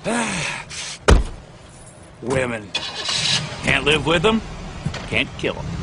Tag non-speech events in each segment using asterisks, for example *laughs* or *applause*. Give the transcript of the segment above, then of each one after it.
*sighs* Women. Can't live with them, can't kill them.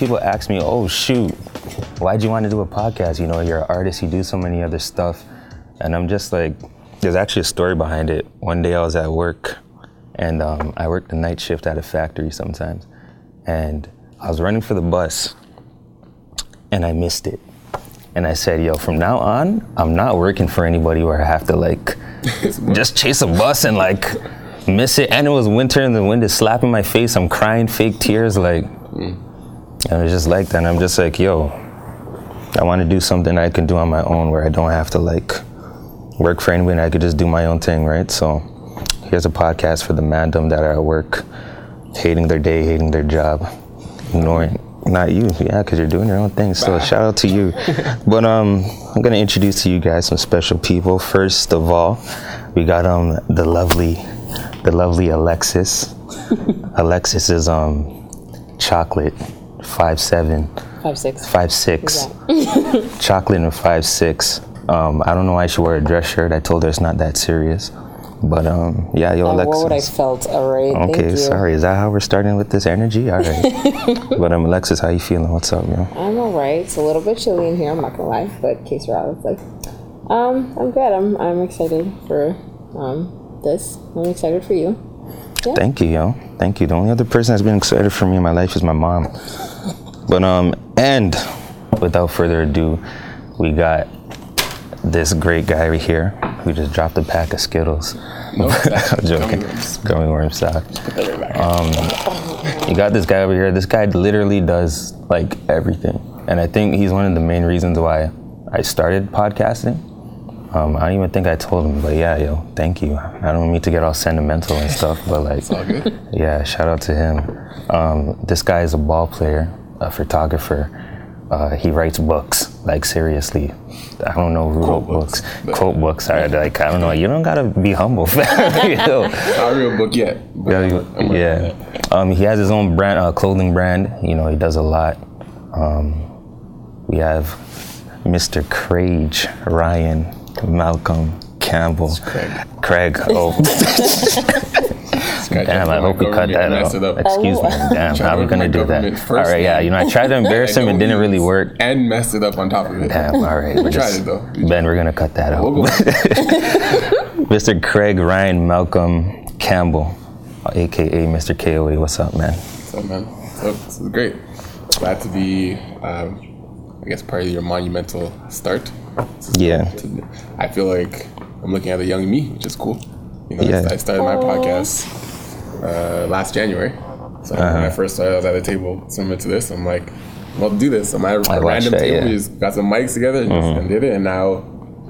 Yeah, yo, a lot of people ask me, oh, shoot, why'd you want to do a podcast? You know, you're an artist, you do so many other stuff. And I'm just like, there's actually a story behind it. One day I was at work and um, I worked the night shift at a factory sometimes. And I was running for the bus and I missed it. And I said, yo, from now on, I'm not working for anybody where I have to like *laughs* just chase a bus and like miss it. And it was winter and the wind is slapping my face. I'm crying fake tears. Like, mm. And it's just like that. And I'm just like, yo, I want to do something I can do on my own where I don't have to like work for anyone. I could just do my own thing, right? So here's a podcast for the mandom that are at work, hating their day, hating their job, ignoring. Not you, yeah, because you're doing your own thing. So shout out to you. *laughs* but um, I'm gonna introduce to you guys some special people. First of all, we got um the lovely, the lovely Alexis. *laughs* Alexis is um chocolate, five seven, Five six. five six, *laughs* chocolate and five six. Um, I don't know why she wore a dress shirt. I told her it's not that serious. But um, yeah, yo, Alexis. wore what I felt. All right. Okay, sorry. Is that how we're starting with this energy? All right. *laughs* but um, Alexis, how you feeling? What's up, yo? I'm all right. It's a little bit chilly in here. I'm not gonna lie, but in case you're out, it's like, um, I'm good. I'm I'm excited for um this. I'm excited for you. Thank you, yo. Thank you. The only other person that's been excited for me in my life is my mom. But um, and without further ado, we got this great guy right here who just dropped a pack of Skittles. No, *laughs* I'm joking. Gummy worm stock. Um, you got this guy over here. This guy literally does like everything, and I think he's one of the main reasons why I started podcasting. Um, I don't even think I told him, but yeah, yo, thank you. I don't mean to get all sentimental and stuff, but like, yeah, shout out to him. Um, this guy is a ball player, a photographer. Uh, he writes books, like seriously. I don't know who wrote books, books. Quote books. I like. I don't know. You don't gotta be humble. *laughs* *laughs* You know? Not a real book yet. Yeah, I'm- you- I'm working on yeah. Um, he has his own brand, uh, clothing brand. You know, he does a lot. Um, we have Mr. Craig, Ryan, Malcolm, Campbell, Craig. Craig. *laughs* Oh, damn! I hope we cut that out. up. Excuse me. Damn, how are we gonna do that? All right, yeah. You know, I tried to *laughs* embarrass him. It didn't really work. And messed it up on top of it. Damn. All right. *laughs* we're Tried it though. Ben, we're gonna cut that out. Mr. Craig Ryan Malcolm Campbell, aka Mr. KOA. What's up, man? What's up, man, so this is great. Glad to be, um, I guess, part of your monumental start. This is Yeah. to- I feel like I'm looking at a young me, which is cool. You know, I- Yeah. I started my podcast uh, last January. So when Uh-huh. I first started, I was at a table similar to this. I'm like, well, do this. I'm at a I random that, table. yeah. Mm-hmm. We just got some mics together and, just- and did it. And now,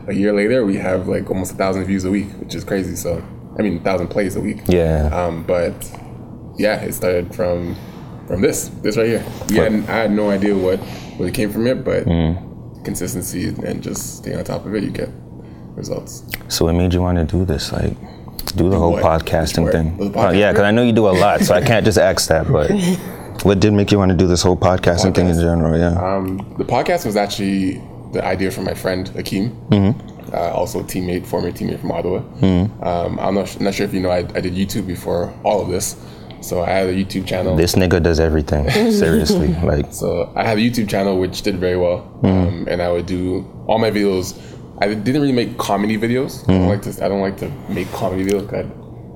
a year later, we have like almost a thousand views a week, which is crazy. So, I mean, a thousand plays a week. Yeah. Um, but yeah, it started from from this, this right here. We had, I had no idea what what it came from it, but Mm. Consistency and just staying on top of it, you get results. So what made you want to do this? Like, do the whole what? podcasting thing? part? The Uh, yeah, because I know you do a lot, so I can't just ask that. *laughs* But what did make you want to do this whole podcasting thing in general? Yeah. Um, the podcast was actually the idea from my friend Akeem, Mm-hmm. uh, also teammate, former teammate from Ottawa. Um, I'm not, not sure if you know, I, I did YouTube before all of this, so I had a YouTube channel. this nigga does everything. *laughs* Seriously, like. So I have a YouTube channel which did very well, um, and I would do all my videos. I didn't really make comedy videos. I don't like to. I don't like to make comedy videos. I,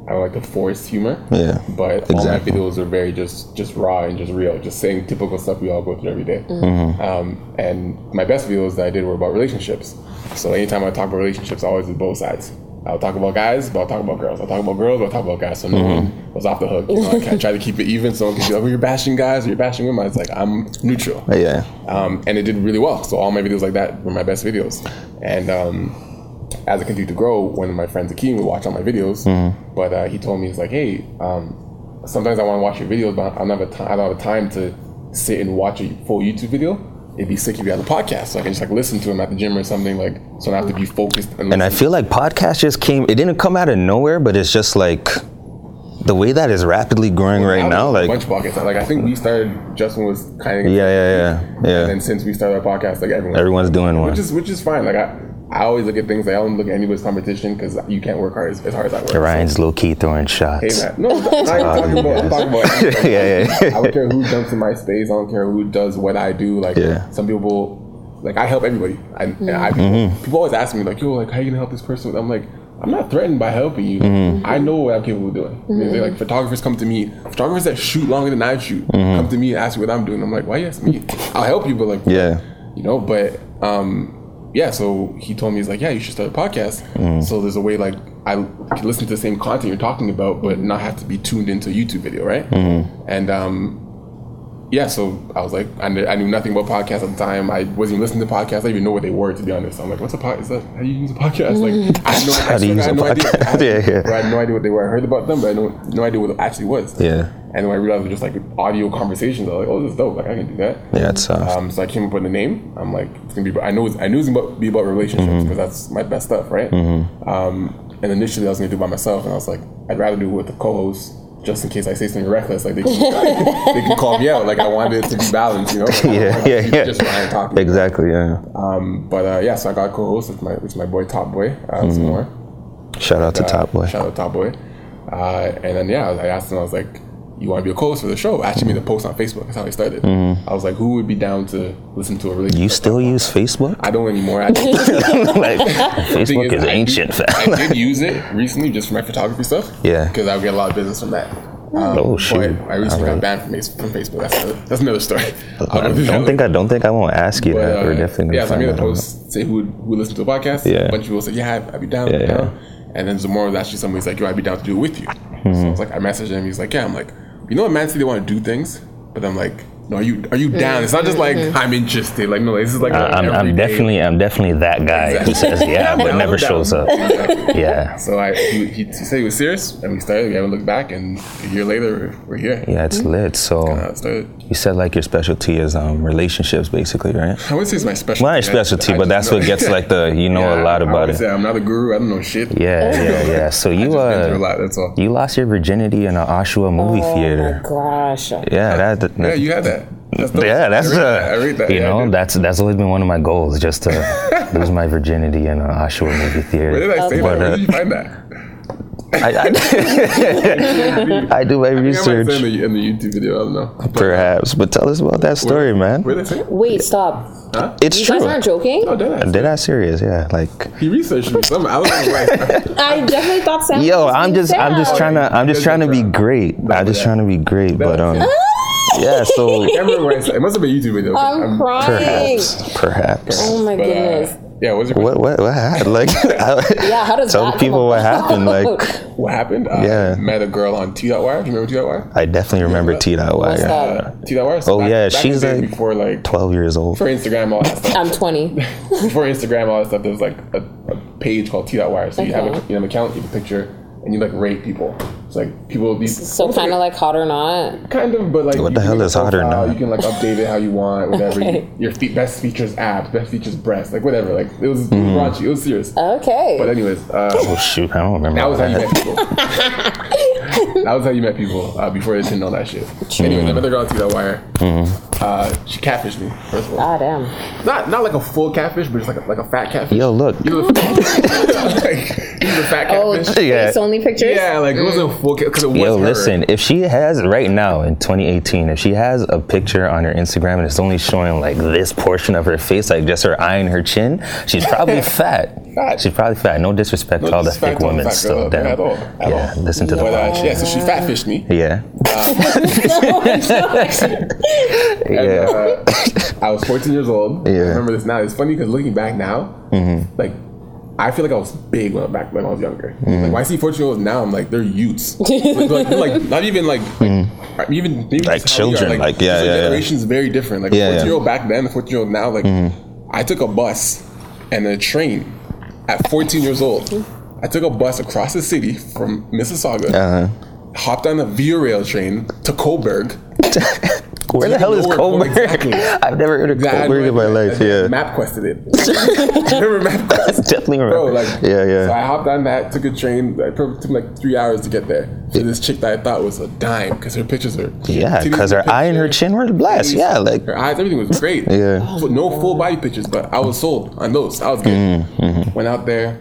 I don't like the forced humor. Yeah, But exactly. all my videos are very just just raw and just real, just saying typical stuff we all go through every day. Mm-hmm. Um, and my best videos that I did were about relationships. So anytime I talk about relationships, I always do both sides. I'll talk about guys, but I'll talk about girls. I'll talk about girls, but I'll talk about guys. So no Mm-hmm. one was off the hook. You know, I try to keep it even, so no one can be like, "Oh, you're bashing guys or you're bashing women." It's like I'm neutral yeah. um, and it did really well. So all my videos like that were my best videos. And um, as I continued to grow, one of my friends Akeem would watch all my videos, but uh, he told me he's like, hey, um, sometimes I want to watch your videos, but I don't have a time. I don't have time to sit and watch a full YouTube video. It'd be sick if you had a podcast, so I can just like listen to him at the gym or something, like so I have to be focused. And, And I feel like podcast just came. It didn't come out of nowhere, but it's just like the way that is rapidly growing right now. Like, bunch podcasts. Like I think we started. Justin was kind of yeah, yeah, yeah, yeah. And then since we started our podcast, like everyone, Everyone's doing one. which is which is fine. Like I, I always look at things. Like I don't look at anybody's competition because you can't work hard as, as hard as I work. Ryan's low key throwing Hey shots. man, no, I'm not even talking about. I'm talking about. *laughs* yeah, yeah, I don't care who jumps in my space. I don't care who does what I do. Like Yeah. some people, like I help everybody. I, and I people, Mm-hmm. people always ask me like, "Yo, like how you gonna help this person?" I'm like, I'm not threatened by helping you. Mm-hmm. I know what I'm capable of doing. I mean, like photographers come to me. Photographers that shoot longer than I shoot come to me and ask me what I'm doing. I'm like, why you ask me? *laughs* I'll help you, but like, Mm-hmm. Yeah. you know. But um, yeah. So he told me he's like, yeah, you should start a podcast. Mm. So there's a way like I can listen to the same content you're talking about, but not have to be tuned into a YouTube video, right? Mm-hmm. And um, yeah, so I was like, I knew, I knew nothing about podcasts at the time. I wasn't even listening to podcasts. I didn't even know what they were, to be honest. I'm like, what's a podcast? Is that how you use a podcast? Like, *laughs* I had no, I do I had no idea. I had, *laughs* Yeah, yeah. I had no idea what they were. I heard about them, but I had no, no idea what it actually was. Yeah. And when I realized it was just like audio conversations, I was like, oh, this is dope. Like, I can do that. Yeah, it's soft. Um, so I came up with the name. I'm like, it's gonna be. I know. I knew it's gonna be about relationships Mm-hmm. because that's my best stuff, right? Um, and initially, I was gonna do it by myself, and I was like, I'd rather do it with a co-host, just in case I say something reckless, like they *laughs* can, they can call me out. Like I wanted it to be balanced, you know? *laughs* yeah, yeah, yeah. Just Ryan talking. Exactly. Yeah. Um, but uh, yeah, so I got a co-host with my with my boy Top Boy, uh, Mm-hmm. some more. Shout out to Uh, Top Boy. Shout out to Top Boy. Uh, and then yeah, I asked him. I was like, "You want to be a co-host for the show?" Actually made a post on Facebook. That's how I started. I was like, "Who would be down to listen to a relationship?" Mm-hmm. You still *laughs* use Facebook? I don't anymore. I, *laughs* like, *laughs* Facebook is I ancient, did-. I did use it recently just for my photography stuff. Yeah. because I would get a lot of business from that. Um, Oh, shoot. I recently Alright. got banned from, from Facebook. That's another, that's another story. I don't think I don't think I won't ask you But, that. We're uh, definitely yeah, so I made a post say who would, who listen to a podcast. Yeah. A bunch of people said, yeah, I'd, I'd be down. Yeah, yeah. down. And then Zamora was actually somebody's like, yo, I'd be down to do it with you. Mm-hmm. So I was like, I messaged him. He's like, yeah. I'm like, you know what, man, they want to do things, but I'm like, are you are you down? It's not just like I'm interested. Like no, this is like I- I'm, I'm definitely I'm definitely that guy who says yeah, *laughs* but never shows up. Exactly. Yeah. So I he, he, he said he was serious, and we started. We haven't looked back, and a year later, we're, we're here. Yeah, it's lit. So Uh, it started. you said like your specialty is um, relationships, basically, right? I wouldn't say it's my specialty. Not your specialty, I but just that's know- what gets like the you know a *laughs* lot about always it. Say I'm not a guru. I don't know shit. Yeah, yeah, *laughs* yeah. So you just been through a uh lot. That's all. you lost your virginity in an Oshawa movie Oh theater. my gosh. Yeah, that, that Yeah, you had that. That's dope. yeah, that's I read uh, that. I read that. you Yeah, know did. that's that's always been one of my goals, just to *laughs* lose my virginity in an Oshawa movie theater. Where did I say But, that? Where uh, did you find that? I, I, *laughs* *laughs* I do my I think I might research, say in the, in the YouTube video. I don't know. But perhaps. But tell us about that story, man. Where did say it? Wait, stop. It's You true. guys aren't joking? Oh, did I? Dead ass serious, yeah. Like, He researched me. Some, I was like, I definitely thought Sam. yo, was I'm being just, I'm just trying to, I'm just trying to be great. I'm just trying to be great, but um, That's yeah. So I remember where I said it. must have been YouTube video. I'm I'm- crying. perhaps, perhaps. Oh my but, uh, goodness. yeah, what was your What, what, what happened? Like, *laughs* Yeah, how does tell that people what happened? Like, *laughs* What happened? Uh, Yeah. Met a girl on T. Dot Wire. Do you remember T. Dot Wire? I definitely remember what? T. Dot What's Wire. that? Uh, T. Dot Wire. Oh, yeah, back she's like- before like Twelve years old. for Instagram all that stuff. I'm 20. *laughs* before Instagram all that stuff, there was like a, a page called T. Dot Wire. So you have a, you have an account, you have a picture, and you like rate people. It's like people these So kind of like hot or not. kind of, but like What the hell is hot or not? You can like update it how you want, *laughs* whatever. Okay. Your feet, best features abs, best features breasts, like whatever. Like it was Mm-hmm. raunchy. It was serious. Okay. But anyways, uh, Oh shoot, I don't remember. that was how you met people. *laughs* *laughs* *laughs* that was how you met people uh, before they didn't know that shit. Anyways, I met the girl through that wire. Mm-hmm. Uh, she catfished me. First of all, Ah, damn. not not like a full catfish, but just like a, like a fat catfish. Yo, look. You know, like, *laughs* you know, fat Oh, catfish. Yeah. face only pictures? Yeah, like it wasn't full because it was Yo, her. listen. If she has right now in 2018, if she has a picture on her Instagram and it's only showing like this portion of her face, like just her eye and her chin, she's probably *laughs* fat. Fat. She's probably fat. No disrespect to all the she's fat thick to the women still. Damn. At all. At Yeah, all. listen to the But, uh, podcast. yeah, so she fat fished me. Yeah. *laughs* And, Yeah. uh, I was 14 years old. Yeah. Mm-hmm. I remember this now. It's funny because looking back now, like I feel like I was big when back when I was younger. Mm-hmm. Like when I see 14 year olds now, I'm like they're youths. *laughs* like, like, like, not even like, like even Mm-hmm. Like just how are. children, like, yeah, yeah, yeah. generations very different. Like Yeah, Mm-hmm. 14 yeah. year old back then, the 14 year old now. Like I took a bus and a train at 14 years old. I took a bus across the city from Mississauga. Uh-huh. Hopped on the Via Rail train to Cobourg. *laughs* Where the hell is where- Cobourg? exactly. *laughs* I've never heard of I had Cobourg in my idea. life. Yeah. Map quested it. *laughs* remember map *laughs* quest? Definitely Bro, remember. like, yeah, yeah. So I hopped on that, took a train. It took me like three hours to get there. So this chick that I thought was a dime because her pictures are yeah, because her the eye and her chin were blessed. Yeah, like her eyes, everything was great. Yeah. So no full body pictures, but I was sold on those. I was good. Mm-hmm, Went out there.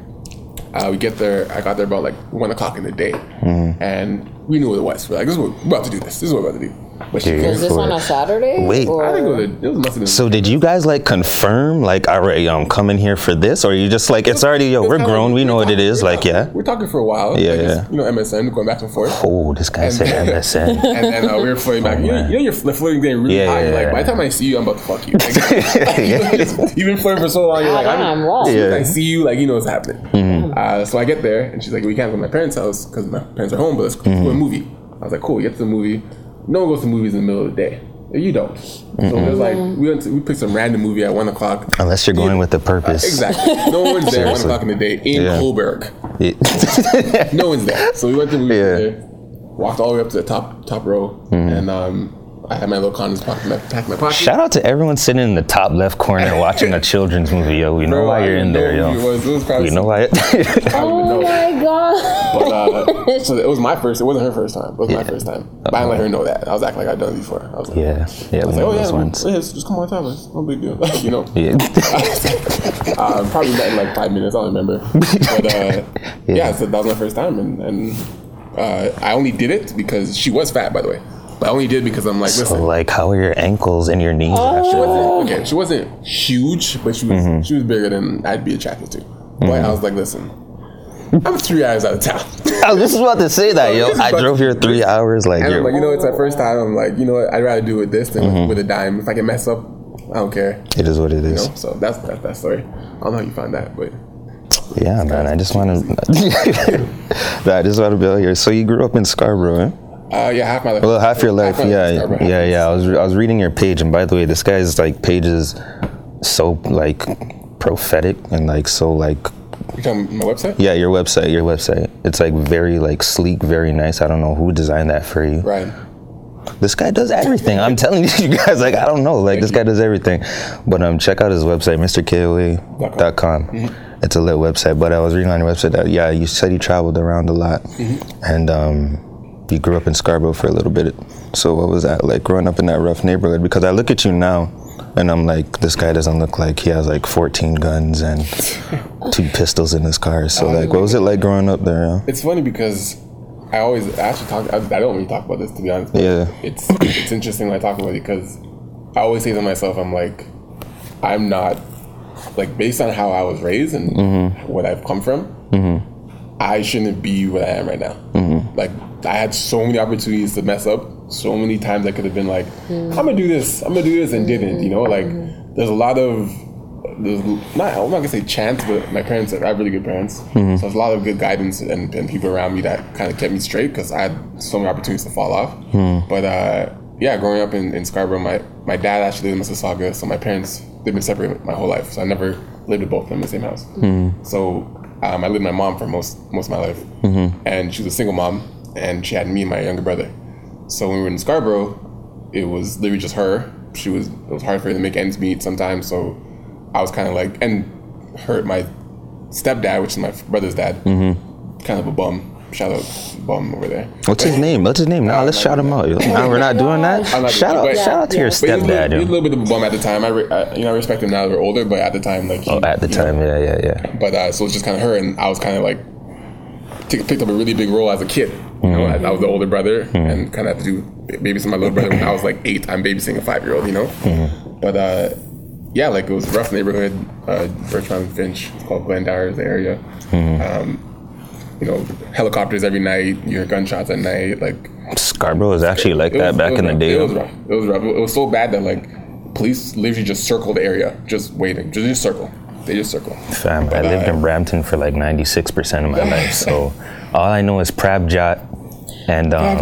Uh, we get there. I got there about like one o'clock in the day, Mm-hmm. and we knew what it was. We're like, this is what we're about to do. This. This is what we're about to do. But she Yeah. came. Was this For on a Saturday? Wait. Or? I think it was. A, it was must have been. So did you guys like confirm like all right, I'm coming here for this, or you just like it's already yo, we're grown, like- we know what it talking- is, we're like yeah. We're talking for a while. Yeah, Like, yeah. You know, MSN going back and forth. Oh, this guy said MSN. *laughs* and then uh, we were flirting back. you, know, you know, you're fl- flirting getting really Yeah, high. You're yeah, like, by the time I see you, I'm about to fuck you. *laughs* Like, *laughs* you've been flirting for so long. You're like, I'm, damn, wow. as soon as Yeah. I see you, like, you know what's happening. Uh, so I get there, and she's like, we can't go to my parents' house because my parents are home, but let's go to a movie. I was like, cool. We get to the movie. No one goes to movies in the middle of the day. You don't. So it was like we went to, we picked some random movie at one o'clock. Unless you're going with the purpose. Exactly. No one's there at one o'clock in the day in Yeah. Cobourg. Yeah. no one's there. So we went to the movie Yeah. theater, walked all the way up to the top top row, and um, I had my little condoms packed in my, packed in my pocket. Shout out to everyone sitting in the top left corner watching a children's movie, yo. We know Bro, why I you're in didn't there, know who yo. It was, it was probably We know why. It, *laughs* I don't even Oh know. my god. But, uh, so it was my first. It wasn't her first time. It was my first time. But I didn't let her know that. I was acting like I'd done it before. I was like, yeah, yeah, I was like, oh those yeah, ones. yeah, just come on time. It's no big deal. *laughs* you know. Yeah. *laughs* uh, probably met in like five minutes. I don't remember. But uh, yeah. so that was my first time, and, and uh, I only did it because she was fat, by the way. But I only did because I'm like, so listen. like, how are your ankles and your knees after She wasn't okay. She wasn't huge, but she was Mm-hmm. she was bigger than I'd be attracted to. But I was like, listen, I'm three hours out of town. *laughs* I was just about to say that, *laughs* yo. this I drove here three hours, like, And I'm like, you know, it's my first time. I'm like, you know what? I'd rather do with this than Mm-hmm. with a dime. If I can mess up, I don't care. It is what it You is. know? So that's that's that story. I don't know how you find that, but Yeah, man. I just want to. *laughs* I just want to be out here. So you grew up in Scarborough, eh? Uh, yeah, half my life. Well, half your life, my yeah, yeah, Scarborough. yeah, I was I was reading your page, and by the way, this guy's like page is so like prophetic and like so like You come my website, yeah, your website, your website. It's like very like sleek, very nice. I don't know who designed that for you. right? This guy does everything. I'm telling *laughs* you guys, like I don't know, like this guy does everything. But um, check out his website, MrKOA.com. Mm-hmm. It's a lit website. But I was reading on your website that yeah, you said you traveled around a lot, Mm-hmm. and um, you grew up in Scarborough for a little bit. So what was that like growing up in that rough neighborhood? Because I look at you now. And I'm like, this guy doesn't look like he has like 14 guns and *laughs* two pistols in his car. So like, what was it like growing up there? yo? It's funny because I always I actually talk. I, I don't really talk about this to be honest. but Yeah. It's it's interesting when I talk about it because I always say to myself, I'm like, I'm not like based on how I was raised and Mm-hmm. what I've come from. I shouldn't be where I am right now. Mm-hmm. Like I had so many opportunities to mess up. So many times I could have been like, mm. I'm gonna do this, I'm gonna do this, and didn't. You know, like mm-hmm. there's a lot of there's not I'm not gonna say chance, but my parents I have really good parents, mm-hmm. so there's a lot of good guidance and, and people around me that kind of kept me straight because I had so many opportunities to fall off. Mm-hmm. But uh, yeah, growing up in, in Scarborough, my my dad actually lived in Mississauga, so my parents they've been separated my whole life, so I never lived with both of them in the same house. So um, I lived with my mom for most most of my life, and she was a single mom, and she had me and my younger brother. So when we were in Scarborough, it was literally just her. She was it was hard for her to make ends meet sometimes, so I was kind of like, and her my stepdad, which is my brother's dad, kind of a bum. Shout out bum over there. What's his name? What's his name? Now let's shout him out. Now we're not doing that. Not Shout doing out, shout out to your But he was, a little, stepdad. he was a little bit of a bum at the time. I, re, I you know I respect him now that we're older, but at the time like he, Oh, at the know, time, yeah, yeah, yeah. but uh, so it's just kind of her, and I was kind of like t- picked up a really big role as a kid. You know, I, I was the older brother, and kind of had to do babysit my little brother when I was like eight. I'm babysitting a five year old, you know. But uh, yeah, like it was a rough neighborhood. Uh, Birchmount Finch, it's called Glendower's area. Mm-hmm. Um, you know, helicopters every night. You hear gunshots at night. Like Scarborough was actually like it that was- back it was in the day. It was rough. It was rough. It was so bad that like police literally just circled the area, just waiting, just, just circle. They just circle. Fam, I But, lived uh, in Brampton for like 96% of my *laughs* life, so all I know is Prabjot and um,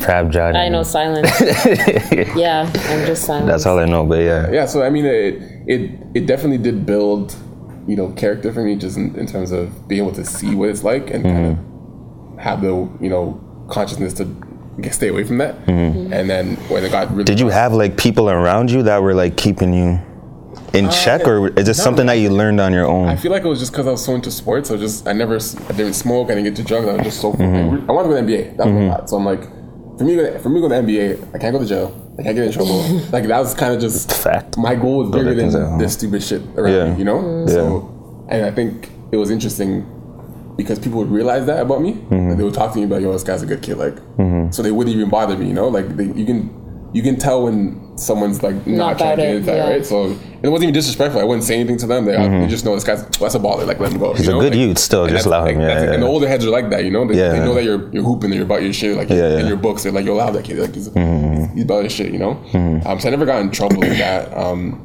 Prabjot. I know silence. *laughs* yeah, I'm just silent. That's all I know, but yeah. yeah so i mean it it it definitely did build you know character for me just in, in terms of being able to see what it's like and kind of mm-hmm. have the you know consciousness to get, stay away from that mm-hmm. and then when it got really Did you have like people around you that were like keeping you in uh, check, or is this no. something that you learned on your own? I feel like it was just because I was so into sports. I just I never I didn't smoke. I didn't get too drunk. I was just so. Mm-hmm. I wanted to go to the NBA. That was my thought. So I'm like, for me, for me to go to the NBA, I can't go to jail. I get in trouble. *laughs* like that was kind of just Fact. My goal was bigger than home. this stupid shit around Yeah. me. You know. So, and I think it was interesting because people would realize that about me. Mm-hmm. Like they would talk to me about, "Yo, this guy's a good kid." Like, so they wouldn't even bother me. You know, like they, you can you can tell when someone's like not, Not trying to it, get that yeah. right. So it wasn't even disrespectful. I wouldn't say anything to them. They, they just know this guy's well, that's a baller. Like let him go. Mm-hmm. He's you a good Like, youth still, and just that's- allow him, like, yeah, yeah. And the older heads are like that. You know, they, Yeah. they know that you're you're hooping and you're about your shit. Like Yeah, Mm-hmm. in yeah. your books, they're like, "Yo, allow that kid. Like he's, he's about his shit." You know. Um, so I never got in trouble like that. Um,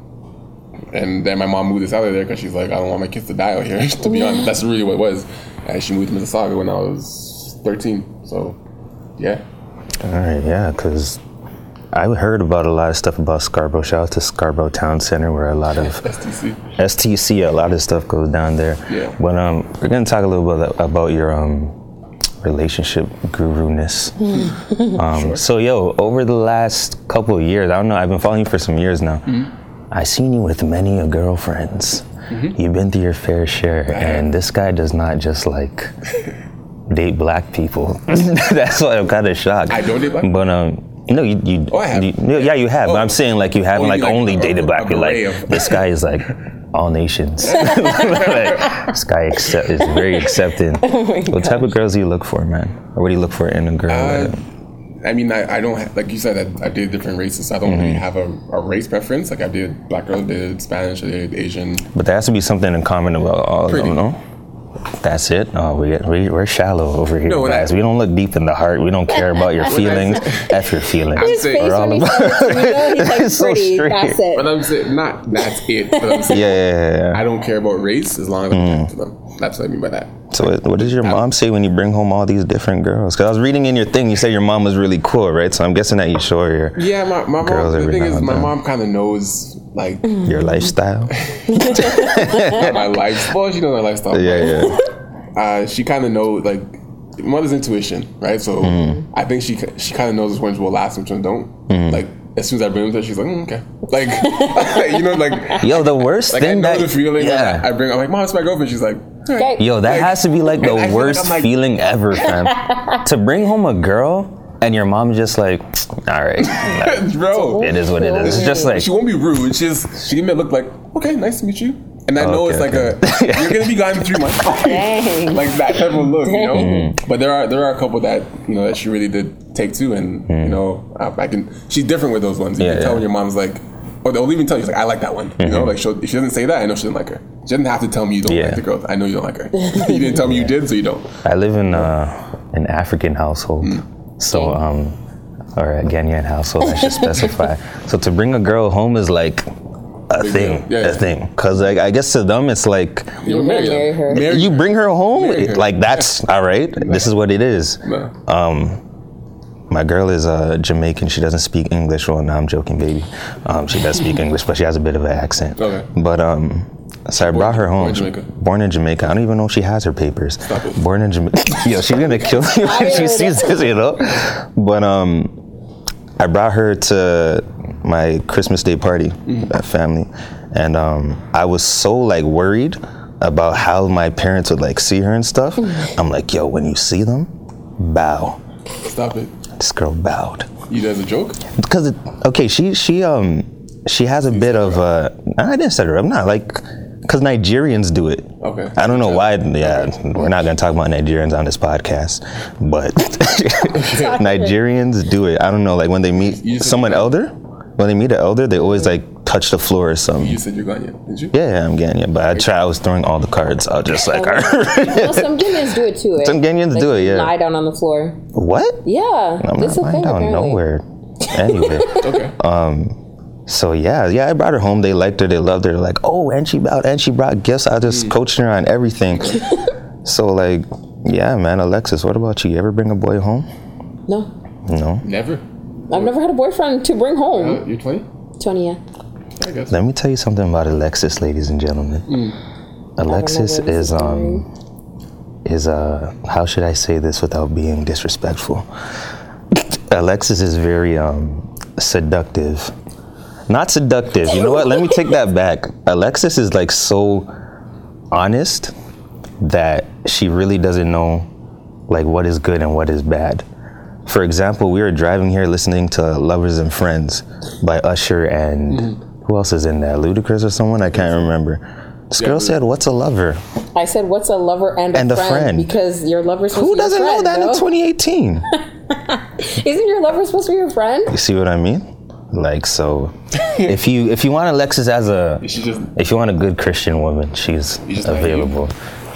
and then my mom moved us out of there because she's like, I don't want my kids to die out here. *laughs* to be honest, that's really what it was. And she moved to Mississauga when I was 13. So, yeah. All right, yeah, because I heard about a lot of stuff about Scarborough. Shout out to Scarborough Town Center, where a lot of *laughs* STC. STC, a lot of stuff goes down there. Yeah. But um, we're gonna talk a little bit about your um relationship guru-ness. *laughs* um, So yo, over the last couple of years, I don't know, I've been following you for some years now. Mhm. I've seen you with many a girlfriends. You've been through your fair share, and this guy does not just like *laughs* date black people. That's why I'm kind of shocked. I don't date black But um, no, you, you, Oh, I have. you- yeah, you have. but Oh. I'm saying like you haven't Oh, like like, only a- dated black people. Like *laughs* this guy is like all nations. *laughs* like, this guy accept, is very accepting. *laughs* what type of girls do you look for, man? Or what do you look for in a girl? Uh, I mean, I, I don't have, like you said, I, I did different races. So I don't really have a, a race preference. Like I did black girls, did Spanish, I did Asian. but there has to be something in common about all of them, no? That's it. Oh, we, we we're shallow over here, No, when I- guys. we don't look deep in the heart. We don't care about your *laughs* feelings. F your feelings. His face We're all about- said it to me, he's like *laughs* It's so pretty. straight. That's But. I'm saying, not that's it. But I'm *laughs* saying, Yeah, yeah, yeah, yeah. I don't care about race as long as I'm mm. talking to them. That's what I mean by that. So what, what does your mom say when you bring home all these different girls? Because I was reading in your thing, you said your mom was really cool, right? So I'm guessing that you show her Yeah, my, my Girls mom. The thing is, my then. mom kind of knows like your *laughs* lifestyle. *laughs* my life. Well, she knows my lifestyle. yeah, yeah. uh, she kind of knows like mother's intuition, right? So Mm-hmm. I think she she kind of knows which ones will last, and which ones don't. Mm-hmm. Like as soon as I bring them to her, she's like, mm, okay, like *laughs* you know, like Yo, the worst like I thing know that the feeling. yeah. I, I bring, I'm like, mom, it's my girlfriend. She's like, "All right." Okay. Yo, that Like- has to be like the and like worst like- feeling ever, fam. *laughs* to bring home a girl and your mom's just like, all right, like, *laughs* bro. it is what it is. It's just like, she won't be rude. She's she give me a look like, okay, nice to meet you. And I know Okay, it's like okay. a you're gonna be gone in three months. *laughs* Dang. like that type of look, you know. Mm-hmm. But there are there are a couple that you know that she really did take to, and you know I, I can. She's different with those ones. You Mm. Yeah, can tell yeah. when your mom's like, or they'll even tell you, she's like, I like that one. You know, like she'll, if she doesn't say that, I know she doesn't like her. She doesn't have to tell me you don't Mm-hmm. Yeah. like the girl. I know you don't like her. *laughs* you didn't tell me you did, so you don't. I live in uh, an African household. Mm. So, um, or a Ghanaian household, I should *laughs* specify. so to bring a girl home is like a thing, deal. Yeah, a thing. Cause like, I guess to them it's like, You know, marry them. her. Marry you bring her home, her. like that's all right. This is what it is. No. My girl is uh, Jamaican. She doesn't speak English. Well, no, I'm joking, baby. Um, she does speak *laughs* English, but she has a bit of an accent. Okay. But um, so I brought her home. born in Jamaica? Born in Jamaica. I don't even know if she has her papers. Stop it. Born in Jamaica. *laughs* Yo, she's gonna kill me when she sees this, you know. But um, I brought her to my Christmas Day party, that family, and um, I was so like worried about how my parents would like see her and stuff. I'm like, yo, when you see them, bow. Stop it. This girl bowed You did as a joke. because it, okay, she she um she has a bit of uh I didn't set her up, not like because Nigerians do it. Okay. I don't know why. Yeah, we're not gonna talk about Nigerians on this podcast, but *laughs* *laughs* Nigerians do it. I don't know, like when they meet someone elder, when they meet an elder, they always like touch the floor or something. You said you're Ghanaian, didn't you? Yeah, yeah, I'm Ghanaian, but I try. I was throwing all the cards. I was just like, well, some Ghanaians do it too. eh? Some Ghanaians Like, do it, you yeah. Lie down on the floor. what? Yeah, I'm that's not a lying thing. down apparently. nowhere. Anyway, *laughs* Okay. Um, so yeah, yeah, I brought her home. They liked her. They loved her. They're like, oh, and she brought and she brought gifts. I just Mm. coached her on everything. *laughs* so like, yeah, man, Alexis, what about you? You ever bring a boy home? No, No. Never. I've never had a boyfriend to bring home. Uh, you're 20? Tony, yeah. I guess. Let me tell you something about Alexis, ladies and gentlemen. Alexis is is um is uh how should I say this without being disrespectful? *laughs* Alexis is very um seductive. Not seductive. You know what? Let me take that back. Alexis is like so honest that she really doesn't know like what is good and what is bad. For example, we were driving here listening to Lovers and Friends by Usher and mm-hmm. who else is in that? Ludacris or someone? I can't remember. This girl Yeah, said, "What's a lover?" I said, "What's a lover and a, And a friend? friend. Because your lover's supposed Who to be your friend. Who doesn't know friend, that in 2018? *laughs* Isn't your lover supposed to be your friend? You see what I mean? Like so, *laughs* if you if you want Alexis as a just if you want a good Christian woman, she's You just available.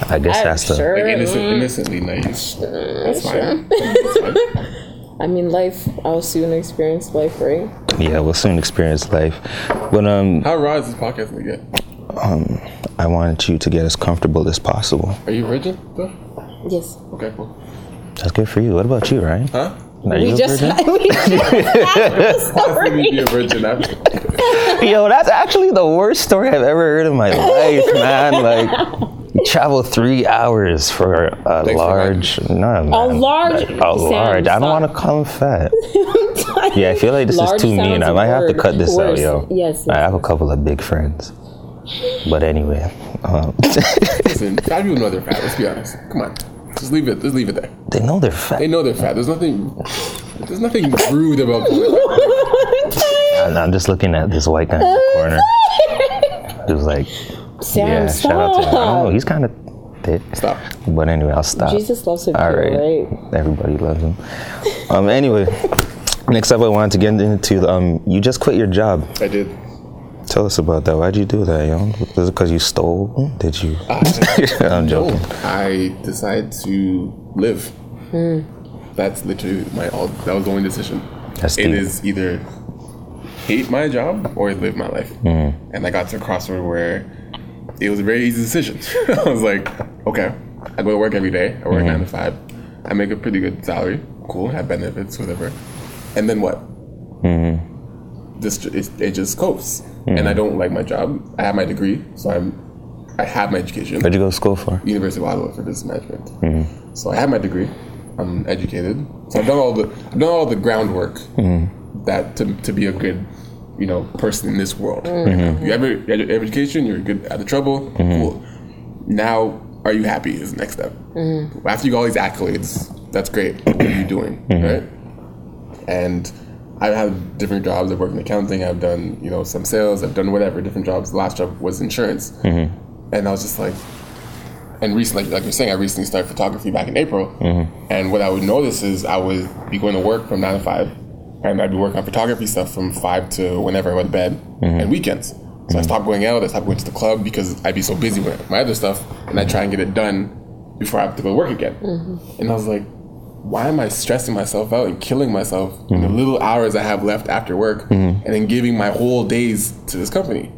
I guess I'm that's the like innocent, innocently nice. That's fine. That's fine. *laughs* I mean, life. I'll soon experience life, right? yeah. We'll soon experience life, but um, How raw is this podcast gonna get? Um, I wanted you to get as comfortable as possible. Are you virgin though? Yes. Okay, cool. That's good for you. What about you, Ryan? Huh? Are We you a just, virgin? *laughs* we just Let me *laughs* be a virgin after. *laughs* Yo, that's actually the worst story I've ever heard in my life, man. Like, you travel three hours for a for large, no, man, a large- a large. I don't want to call him fat. *laughs* Yeah, I feel like this Large is too mean. I might have to cut this out, yo. Yes, I have a couple of big friends, but anyway, um, *laughs* Listen, fat people know they're fat. Let's be honest. Come on, just leave it. Just leave it there. they know they're fat. They know they're fat. There's nothing. There's nothing rude about. *laughs* I'm just looking at this white guy in the corner who's like, Sam, yeah, stop. shout out to him. Oh, he's kind of thick. Stop. But anyway, I'll stop. Jesus loves him All too, right. right? Everybody loves him. Um. Anyway, next up, I wanted to get into the, um. You just quit your job. I did. Tell us about that. Why'd you do that, yo? Was it because you stole? Did you? *laughs* I'm joking. No, I decided to live. Hmm. That's literally my all. That was the only decision. That's It deep. is either hate my job or live my life. Hmm. And I got to a crossroad where it was a very easy decision. *laughs* I was like, okay, I go to work every day. I work Hmm. nine to five. I make a pretty good salary. Cool, have benefits, whatever. And then what? Hmm. This it, it just copes. And I don't like my job. I have my degree, so I'm. I have my education. Where'd you go to school for? University of Ottawa for business management. So I have my degree. I'm educated. So I've done all the I've done all the groundwork that to, to be a good, you know, person in this world. Mm-hmm. Mm-hmm. You have your, you have your education. You're good out of trouble. Mm-hmm. Cool. Now, are you happy? Is the next step. After you got all these accolades, that's great. What are you doing? Right. And I've had different jobs. I've worked in accounting. I've done you know some sales. I've done whatever different jobs. The last job was insurance. And I was just like, and recently, like you're saying, I recently started photography back in April. And what I would notice is I would be going to work from nine to five, and I'd be working on photography stuff from five to whenever I went to bed, mm-hmm. and weekends. So I mm-hmm. stopped going out. I stopped going to the club because I'd be so busy with my other stuff, and I try and get it done before I have to go to work again. Mm-hmm. And I was like, why am I stressing myself out and killing myself in the little hours I have left after work, and then giving my whole days to this company?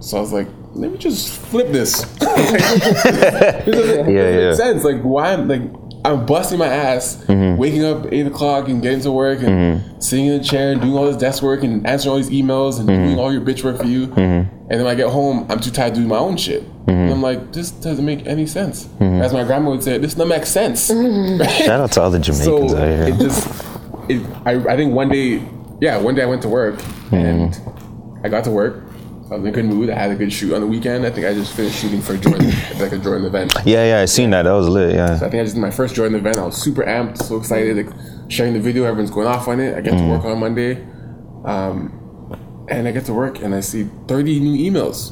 So I was like, let me just flip this. *laughs* it doesn't, Yeah, it doesn't yeah. make sense. Like why like I'm busting my ass, mm-hmm. waking up eight o'clock and getting to work and mm-hmm. sitting in the chair and doing all this desk work and answering all these emails and mm-hmm. doing all your bitch work for you. And then when I get home, I'm too tired to do my own shit. And I'm like, this doesn't make any sense. As my grandma would say, this doesn't make sense. *laughs* Shout out to all the Jamaicans So out here. it just, it, I, I think one day, yeah, one day I went to work and I got to work. I was in a good mood. I had a good shoot on the weekend. I think I just finished shooting for Jordan, *coughs* like a Jordan event. yeah, yeah, I seen that. That was lit. Yeah. I think I just did my first Jordan event. I was super amped, so excited, like sharing the video. Everyone's going off on it. I get to work on Monday, um, and I get to work and I see 30 new emails,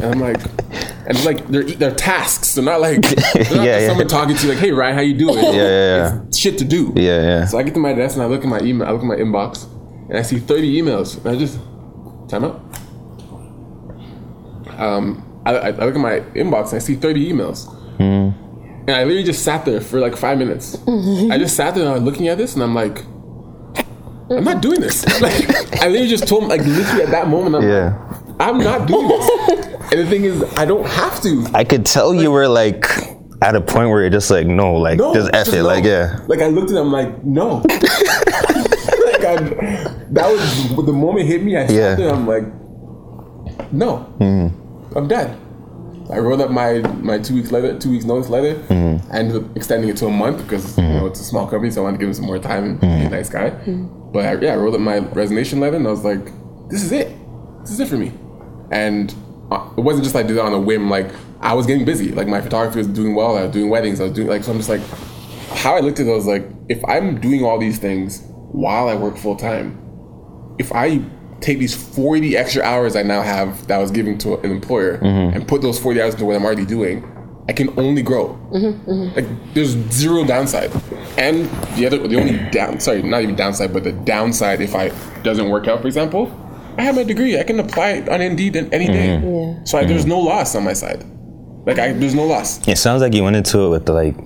and I'm like, and it's like they're they're tasks. They're not like they're not *laughs* Yeah, yeah. someone talking to you like, hey Ryan, how you doing? Yeah, yeah, yeah. It's shit to do. Yeah, yeah. So I get to my desk and I look at my email. I look at my inbox and I see 30 emails, and I just time out. Um, I, I look at my inbox and I see 30 emails. And I literally just sat there for like five minutes. I just sat there and I was looking at this and I'm like, I'm not doing this. *laughs* Like, I literally just told him, like, literally at that moment, I'm Yeah. like, I'm not doing this. and the thing is, I don't have to. I could tell you were like at a point where you're just like, no, like No, just F it. no. Like, yeah. Like I looked at him like, no. *laughs* like I, that was the moment hit me. I sat Yeah. there. I'm like, no, mm-hmm. I'm dead. I wrote up my my two weeks letter, two weeks notice letter. Mm-hmm. I ended up extending it to a month because you mm-hmm. know it's a small company, so I wanted to give him some more time and be a nice guy. But I, yeah, I wrote up my resignation letter, and I was like, this is it. This is it for me. And uh, it wasn't just like I did it on a whim. Like I was getting busy. Like my photography was doing well. I was doing weddings. I was doing like so. I'm just like, how I looked at it I was like, if I'm doing all these things while I work full time, if I take these 40 extra hours I now have that I was giving to an employer mm-hmm. and put those 40 hours into what I'm already doing, I can only grow. Mm-hmm, mm-hmm. Like there's zero downside. And the other, the only down, sorry, not even downside, but the downside if I doesn't work out, for example, I have my degree. I can apply it on Indeed any day. Yeah. So I, there's no loss on my side. Like I, there's no loss. It sounds like you went into it with like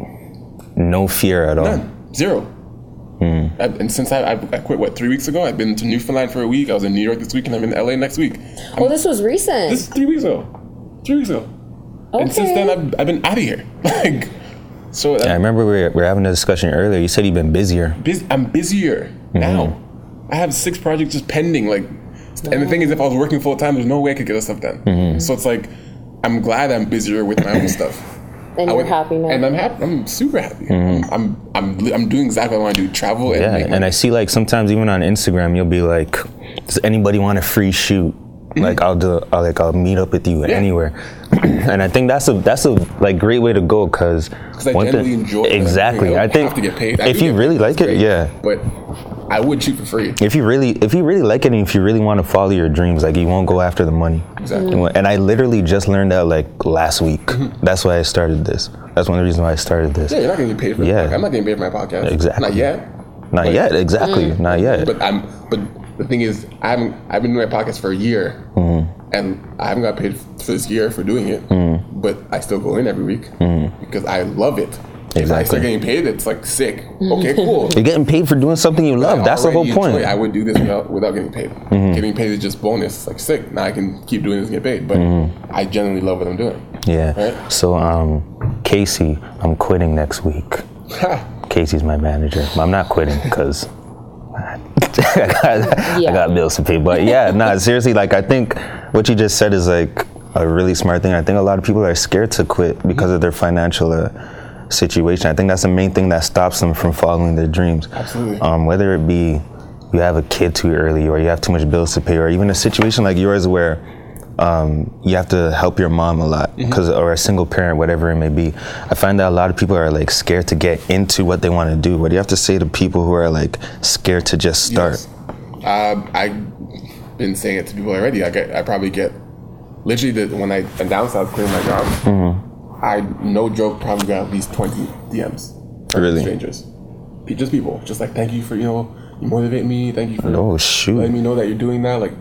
no fear at all. None. Zero. Hmm. I, and since I, I, I quit, what, three weeks ago? I've been to Newfoundland for a week. I was in New York this week, and I'm in LA next week. Oh, this was recent. This is three weeks ago. Three weeks ago. Okay. And since then, I've, I've been out of here. *laughs* like, so I I, remember we were, we were having a discussion earlier. You said you've been busier. bus- I'm busier mm-hmm. now. I have six projects just pending. Like, and the thing is, if I was working full time, there's no way I could get this stuff done. Mm-hmm. So it's like, I'm glad I'm busier with my own stuff. And I you're would- happy now. And I'm happy. I'm super happy. Mm-hmm. I'm, I'm, I'm, I'm doing exactly what I want to do. Travel and Yeah, and. I see like sometimes even on Instagram you'll be like, does anybody want a free shoot? Like I'll do, I'll, like I'll meet up with you Mm-hmm. Yeah. anywhere, *clears throat* and I think that's a that's a like great way to go because I genuinely enjoy it. exactly. I think have to get paid. I if you really like it, great. yeah. But I would shoot for free. If you really if you really like it and if you really want to follow your dreams, like you won't go after the money. Exactly. And I literally just learned that like last week. That's why I started this. That's one of the reasons why I started this. Mm-hmm. Yeah, you're not gonna get paid for Yeah. I'm not getting paid for my podcast. Exactly. Not yet. Not yet, exactly. Not yet. But I'm. But the thing is, I haven't. I've been doing my podcast for a year, mm-hmm. and I haven't got paid for this year for doing it. Mm-hmm. But I still go in every week mm-hmm. because I love it. If I Exactly. start getting paid, it's like sick. Okay, *laughs* cool. You're getting paid for doing something you love. That's the whole point. I would do this without, without getting paid. Getting paid is just bonus. It's like sick. Now I can keep doing this and get paid. But I genuinely love what I'm doing. Yeah. Right? So, um, Casey, I'm quitting next week. *laughs* Casey's my manager. I'm not quitting because *laughs* I, got, Yeah. I got bills to pay. But yeah, nah, *laughs* seriously, like I think what you just said is like a really smart thing. I think a lot of people are scared to quit because of their financial uh, situation. I think that's the main thing that stops them from following their dreams. Absolutely. Um, whether it be you have a kid too early or you have too much bills to pay or even a situation like yours where um, you have to help your mom a lot because or a single parent whatever it may be i find that a lot of people are like scared to get into what they want to do what do you have to say to people who are like scared to just start Yes. Um, I've been saying it to people already. I get, I probably get, literally, the, when I announced I was quitting my job, Mm-hmm. I no joke probably got at least twenty DMs from Really? strangers, just people, just like thank you for you know you motivate me, thank you for Oh, shoot. letting me know that you're doing that, like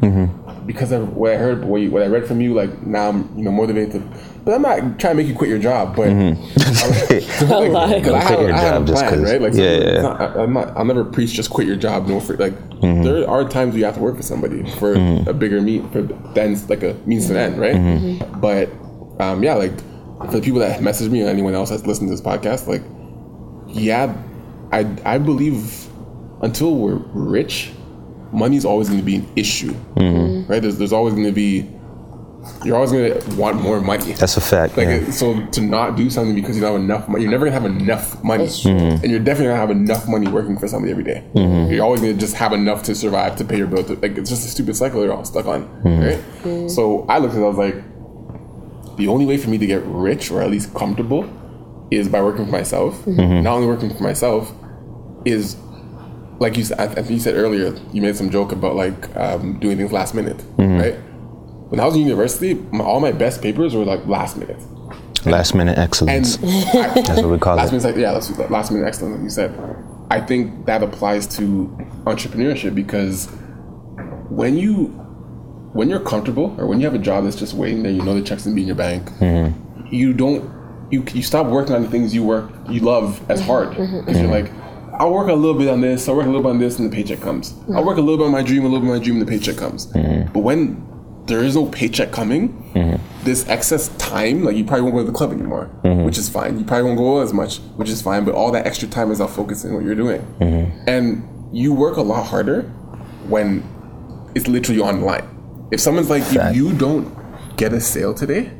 because of what I heard, what, you, what I read from you, like now I'm you know motivated. To, but I'm not trying to make you quit your job, but Mm-hmm. *laughs* *laughs* A lie. Because I Quit have, your I have job a plan, right? Like, yeah, it's yeah. not- I, I'm not. I'll never preach just quit your job. No, for like Mm-hmm. there are times you have to work for somebody for a bigger meet for then like a means to an end, right? Mm-hmm. But um, yeah, like for the people that message me or anyone else that's listened to this podcast, like yeah, I I believe until we're rich, money's always going to be an issue, Mm-hmm. right? There's there's always going to be you're always going to want more money. that's a fact Like yeah. so, to not do something because you don't have enough money, you're never gonna have enough money, It's true. and you're definitely gonna have enough money working for somebody every day. Mm-hmm. You're always gonna just have enough to survive to pay your bill. To, like it's just a stupid cycle you're all stuck on, mm-hmm. right? Mm-hmm. So I looked at it, I was like, the only way for me to get rich or at least comfortable is by working for myself. Not only working for myself is like you said. I think you said earlier. You made some joke about like um, doing things last minute, right? When I was in university, my, all my best papers were like last minute. last minute And excellence *laughs* I, that's what we call it. last it minute, yeah, that's last minute excellence. Like you said, I think that applies to entrepreneurship because when you when you're comfortable or when you have a job that's just waiting there, you know the checks gonna be in your bank. Mm-hmm. You don't. You, you stop working on the things you work you love as hard because you're like I'll work a little bit on this I'll work a little bit on this and the paycheck comes. I'll work a little bit on my dream a little bit on my dream and the paycheck comes. But when there is no paycheck coming this excess time like you probably won't go to the club anymore which is fine. You probably won't go as much which is fine but all that extra time is out focusing on what you're doing. And you work a lot harder when it's literally online. if someone's like if you don't get a sale today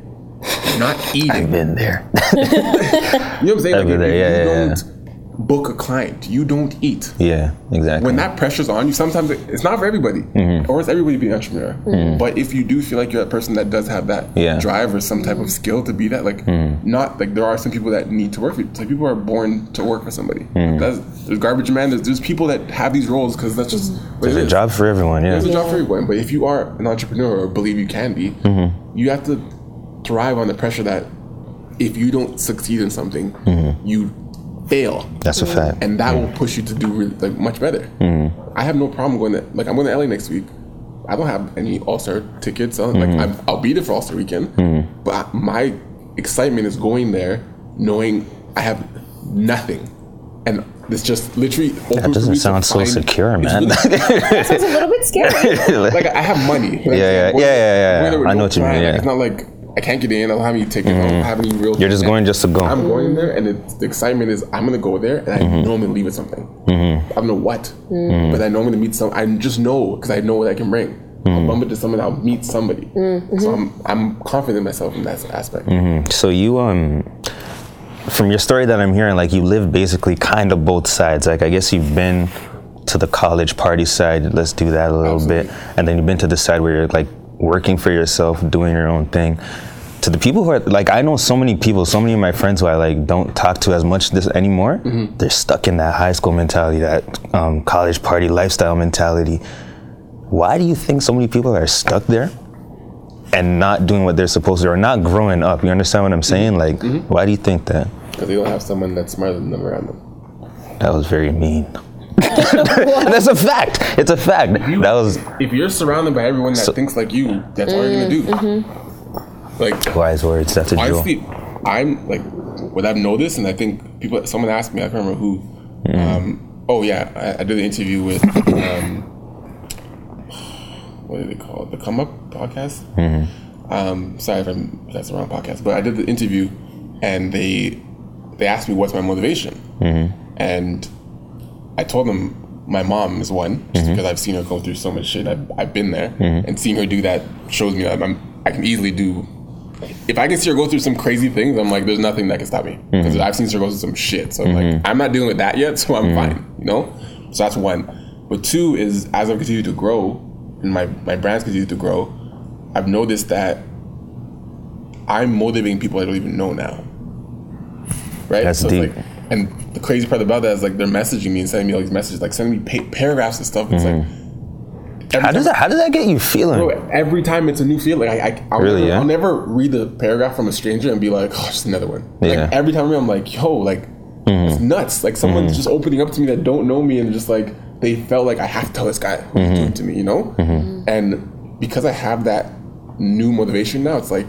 not eating. I've been there. *laughs* you know what I'm saying? Like, Every if day, you yeah, yeah, don't book a client, you don't eat. yeah, exactly. When that pressure's on you, sometimes it- it's not for everybody, Mm-hmm. or it's everybody being an entrepreneur. But if you do feel like you're that person that does have that Yeah. drive or some type of skill to be that, like not like there are some people that need to work. For, like people are born to work for somebody. That's, there's garbage man. There's, there's people that have these roles because that's just There's a job for everyone. Yeah. There's a job for everyone, but if you are an entrepreneur or believe you can be, Mm-hmm. you have to thrive on the pressure that if you don't succeed in something, Mm-hmm. you fail, That's a fact. and that mm. will push you to do really, like much better. Mm. I have no problem going to like I'm going to LA next week. I don't have any All Star tickets. I don't- Like mm. I'm, I'll be there for All Star weekend, but my excitement is going there knowing I have nothing. And it's just literally that doesn't sound so secure, It's man. really- *laughs* It's a little bit scary. like I have money. Yeah, yeah, yeah, yeah, yeah. Whether I know what you mean, plan, yeah. It's not like I can't get in. I don't have any tickets. I don't have any real. You're just going just to go. I'm going there, and it's, the excitement is I'm gonna go there, and I Mm-hmm. know I'm gonna leave with something. I don't know what, but I know I'm gonna meet some. I just know because I know what I can bring. Mm-hmm. I'll bump into someone. I'll meet somebody. So I'm I'm confident in myself in that aspect. So you um from your story that I'm hearing, like you live basically kind of both sides. Like I guess you've been to the college party side, let's do that a little bit. And then you've been to the side where you're like working for yourself, doing your own thing. To the people who are like I know so many people, so many of my friends who I like don't talk to as much this anymore. Mm-hmm. They're stuck in that high school mentality, that um, college party lifestyle mentality. Why do you think so many people are stuck there? and not doing what they're supposed to or not growing up. You understand what I'm mm-hmm. saying? Like, mm-hmm. why do you think that? Because they don't have someone that's smarter than them around them. That was very mean. *laughs* That's a fact. It's a fact. That was If you're surrounded by everyone that thinks like you, that's all you're gonna do. Like wise words. That's a jewel. honestly, I'm like what I've noticed, and I think people. Someone asked me, I can't remember who. Um, oh yeah, I, I did an interview with. *laughs* Um, what do they call it? The Come Up podcast. Um, sorry if I'm that's the wrong podcast, but I did the interview, and they they asked me what's my motivation, and I told them my mom is one, just mm-hmm. because I've seen her go through so much shit. I've, I've been there, mm-hmm. and seeing her do that shows me that I'm, I can easily do. If I can see her go through some crazy things, I'm like, there's nothing that can stop me mm-hmm. because I've seen her go through some shit. So I'm like, I'm not dealing with that yet, *laughs* so I'm fine. You know, so that's one. But two is as I continue to grow and my my brands continue to grow, I've noticed that I'm motivating people I don't even know now. Right? That's it's deep. like, and the crazy part about that is like they're messaging me and sending me all these messages, like sending me pa- paragraphs and stuff. It's like Mm-hmm. How does that? How does that get you feeling? Bro, every time it's a new feeling. I, I, I'll, Really, never, yeah? I'll never read the paragraph from a stranger and be like, oh, just another one. Yeah. Mm-hmm. Like every time I'm like, yo, like it's nuts. Like someone's just opening up to me that don't know me and just like they felt like I have to tell this guy what Mm-hmm. he's doing to me, you know? And because I have that new motivation now, it's like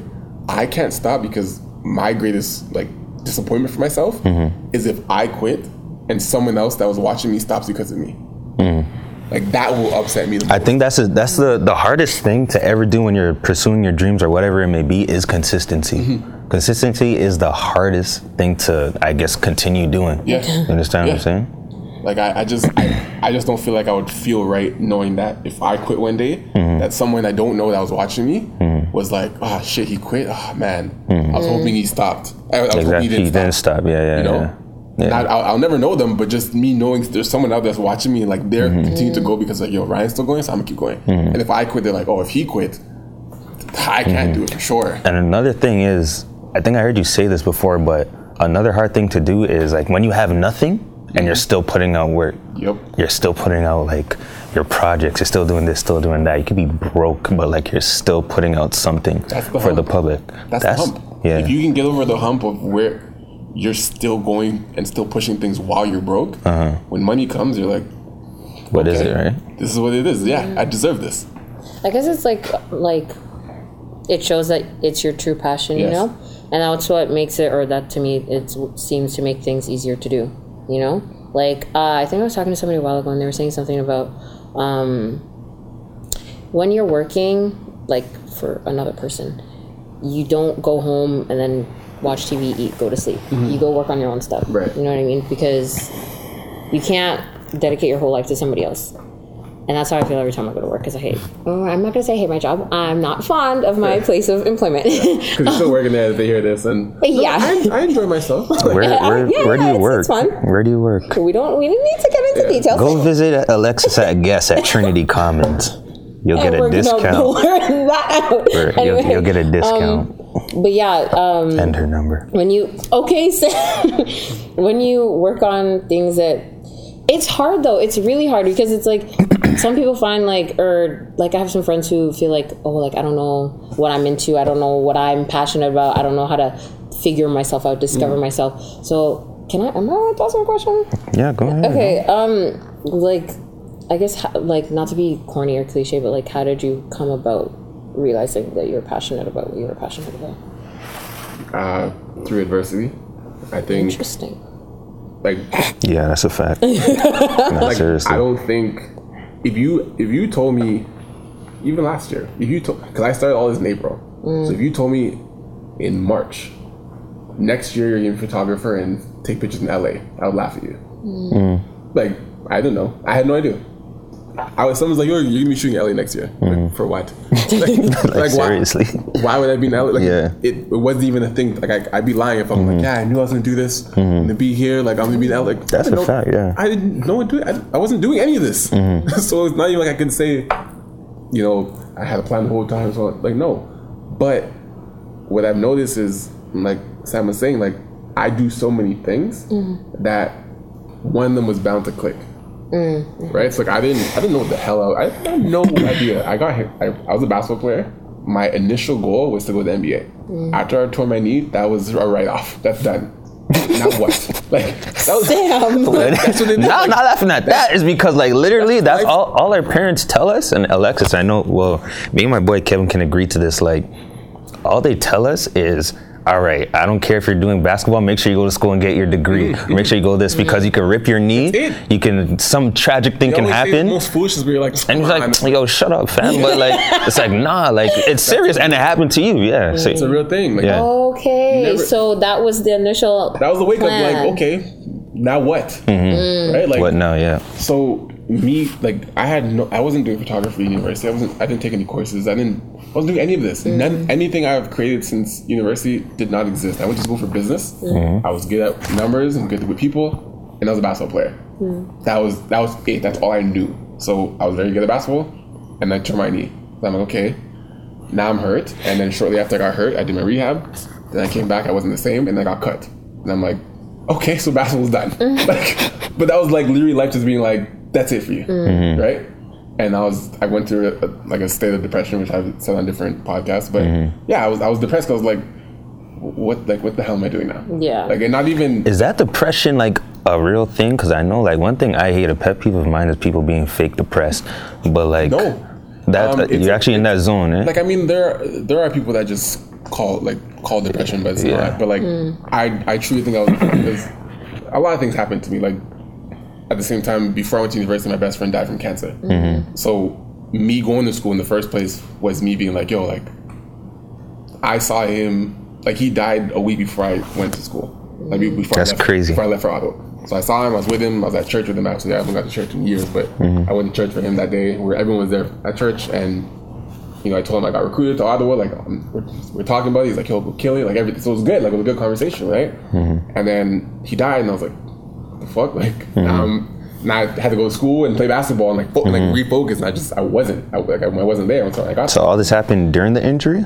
I can't stop because my greatest like disappointment for myself Mm-hmm. is if I quit and someone else that was watching me stops because of me. Like that will upset me. The Mm. I think that's a, that's the the hardest thing to ever do when you're pursuing your dreams or whatever it may be is consistency. Mm-hmm. Consistency is the hardest thing to I guess continue doing. Yeah. You understand Yeah. what I'm saying? Like I, I just I, I just don't feel like I would feel right knowing that if I quit one day, Mm-hmm. that someone I don't know that was watching me was like, oh shit, he quit. Oh man, I was hoping he stopped. I, I was hoping Mm-hmm. Exactly. he didn't, You didn't stop. stop. Yeah, yeah, You know, yeah. Yeah. I, I'll, I'll never know them, but just me knowing there's someone out there that's watching me, like they're Mm-hmm. continuing to go because like yo Ryan's still going, so I'm gonna keep going. And if I quit, they're like, oh, if he quit, I can't do it for sure. And another thing is, I think I heard you say this before, but another hard thing to do is like when you have nothing and you're still putting out work. Yep. You're still putting out like your projects. You're still doing this, still doing that. You could be broke, but like you're still putting out something That's the for the public. That's, the hump. Yeah. If you can get over the hump of where you're still going and still pushing things while you're broke, Uh-huh. when money comes, you're like, What is okay, it, right? This is what it is. Yeah, I deserve this. I guess it's like like it shows that it's your true passion, you know, and that's what makes it, or that to me, it seems to make things easier to do, you know. Like uh, I think I was talking to somebody a while ago, and they were saying something about um, when you're working, like for another person, you don't go home and then watch TV, eat, go to sleep. You go work on your own stuff. Mm-hmm. Right. You know what I mean? Because you can't dedicate your whole life to somebody else. And that's how I feel every time I go to work because I hate. Oh, I'm not gonna say I hate my job. I'm not fond of my place of employment. *laughs* Because you're still working there, they hear this, and *laughs* Yeah. I, I enjoy myself. Where, where, *laughs* yeah, where do you it's- work? it's fun. Where do you work? we don't. We didn't need to get into details. Go visit Alexis at Guess at Trinity Commons. You'll get a discount. blur that out. Or you'll, you'll get a discount. But yeah, um, and her number. when you okay so when you work on things that it's hard though. It's really hard because it's like *clears throat* some people find like or like i have some friends who feel like oh like i don't know what i'm into. I don't know what i'm passionate about. I don't know how to figure myself out discover myself. So can i am i allowed to ask a question? Yeah, go ahead. okay um like i guess ho- like not to be corny or cliche but like how did you come about realizing that you were passionate about what you were passionate about? Uh, through adversity, I think interesting like Yeah, that's a fact. *laughs* no, like seriously. I don't think if you if you told me even last year if you told because I started all this in April. So if you told me in March next year you're gonna be a photographer and take pictures in LA I would laugh at you. Mm. Like I don't know. I had no idea I was someone's like yo you're gonna be shooting in LA next year like, mm. for what *laughs* like, like, why- seriously. why would I be in LA? Like, Yeah. it, it wasn't even a thing. Like, I, I'd be lying if I'm like, mm-hmm. yeah, I knew I was gonna do this, mm-hmm. I'm gonna be here, like, I'm gonna be in LA. Like, That's didn't a know- fact, yeah. I didn't know what to do. I, I wasn't doing any of this. Mm-hmm. *laughs* so it's not even like I can say, you know, I had a plan the whole time. So, like, no. But what I've noticed is, like Sam was saying, like, I do so many things that one of them was bound to click. Mm, right? So like I didn't I didn't know what the hell I, I had no *coughs* idea. I got hit. I, I was a basketball player. My initial goal was to go to the NBA. Mm. After I tore my knee, that was a write off. That's done. *laughs* now what? Like that was Damn. *laughs* that's what it is. No, I'm Like, not laughing at that. It's because like literally that's life. all all our parents tell us and Alexis, I know well, me and my boy Kevin can agree to this. Like all they tell us is all right, I don't care if you're doing basketball, make sure you go to school and get your degree. Mm-hmm. Make sure you go this because you can rip your knee. That's it. You can some tragic thing they can always say the happen. Most foolish is where you're like, And he's like, yo, shut up, fam. But like, *laughs* it's like, nah, like, it's serious, and it happened to you, yeah. So, it's a real thing. Like, Yeah. Okay, Never- so that was the initial. that was the wake up. Like, okay, now what? Mm-hmm. Mm. Right? Like, what now? Yeah, so me like I had no I wasn't doing photography in university. I wasn't I didn't take any courses. I didn't I wasn't doing any of this. None mm-hmm. anything I've created since university did not exist. I went to school for business. Mm-hmm. I was good at numbers and good with people and I was a basketball player. Mm-hmm. That was that was it. That's all I knew. So I was very good at basketball and I tore my knee. So I'm like, okay, now I'm hurt. And then shortly after I got hurt, I did my rehab. Then I came back, I wasn't the same, and I got cut. And I'm like, okay, so basketball's done. *laughs* like, but that was like literally life just being like, that's it for you, right? And I was, I went through a, a, like a state of depression, which I've said on different podcasts. But yeah, I was, I was depressed. 'cause I was like, what, like, what the hell am I doing now? Yeah. Like, and not even. is that depression like a real thing? Because I know, like, one thing I hate a pet peeve of mine is people being fake depressed. But like, No. that Um, it's- you're actually in that zone, eh? like I mean there are, there are people that just call like call depression but it's Yeah. not but like I I truly think I was because a lot of things happened to me like at the same time before I went to university my best friend died from cancer mm-hmm. so me going to school in the first place was me being like yo like I saw him like he died a week before I went to school like before That's I left, crazy. before I left for Ottawa so I saw him I was with him I was at church with him actually I haven't got to church in years but mm-hmm. I went to church for him that day where everyone was there at church and you know, I told him I got recruited to Ottawa. Like, um, we're, we're talking about it. He's like, he'll go kill it. Like, everything. So it was good. Like, it was a good conversation, right? Mm-hmm. And then he died, and I was like, the fuck? Like, now, I'm, now I had to go to school and play basketball and like, fo- like mm-hmm. refocus. And I just, I wasn't. I, like, I wasn't there until I got so all this happened during the injury,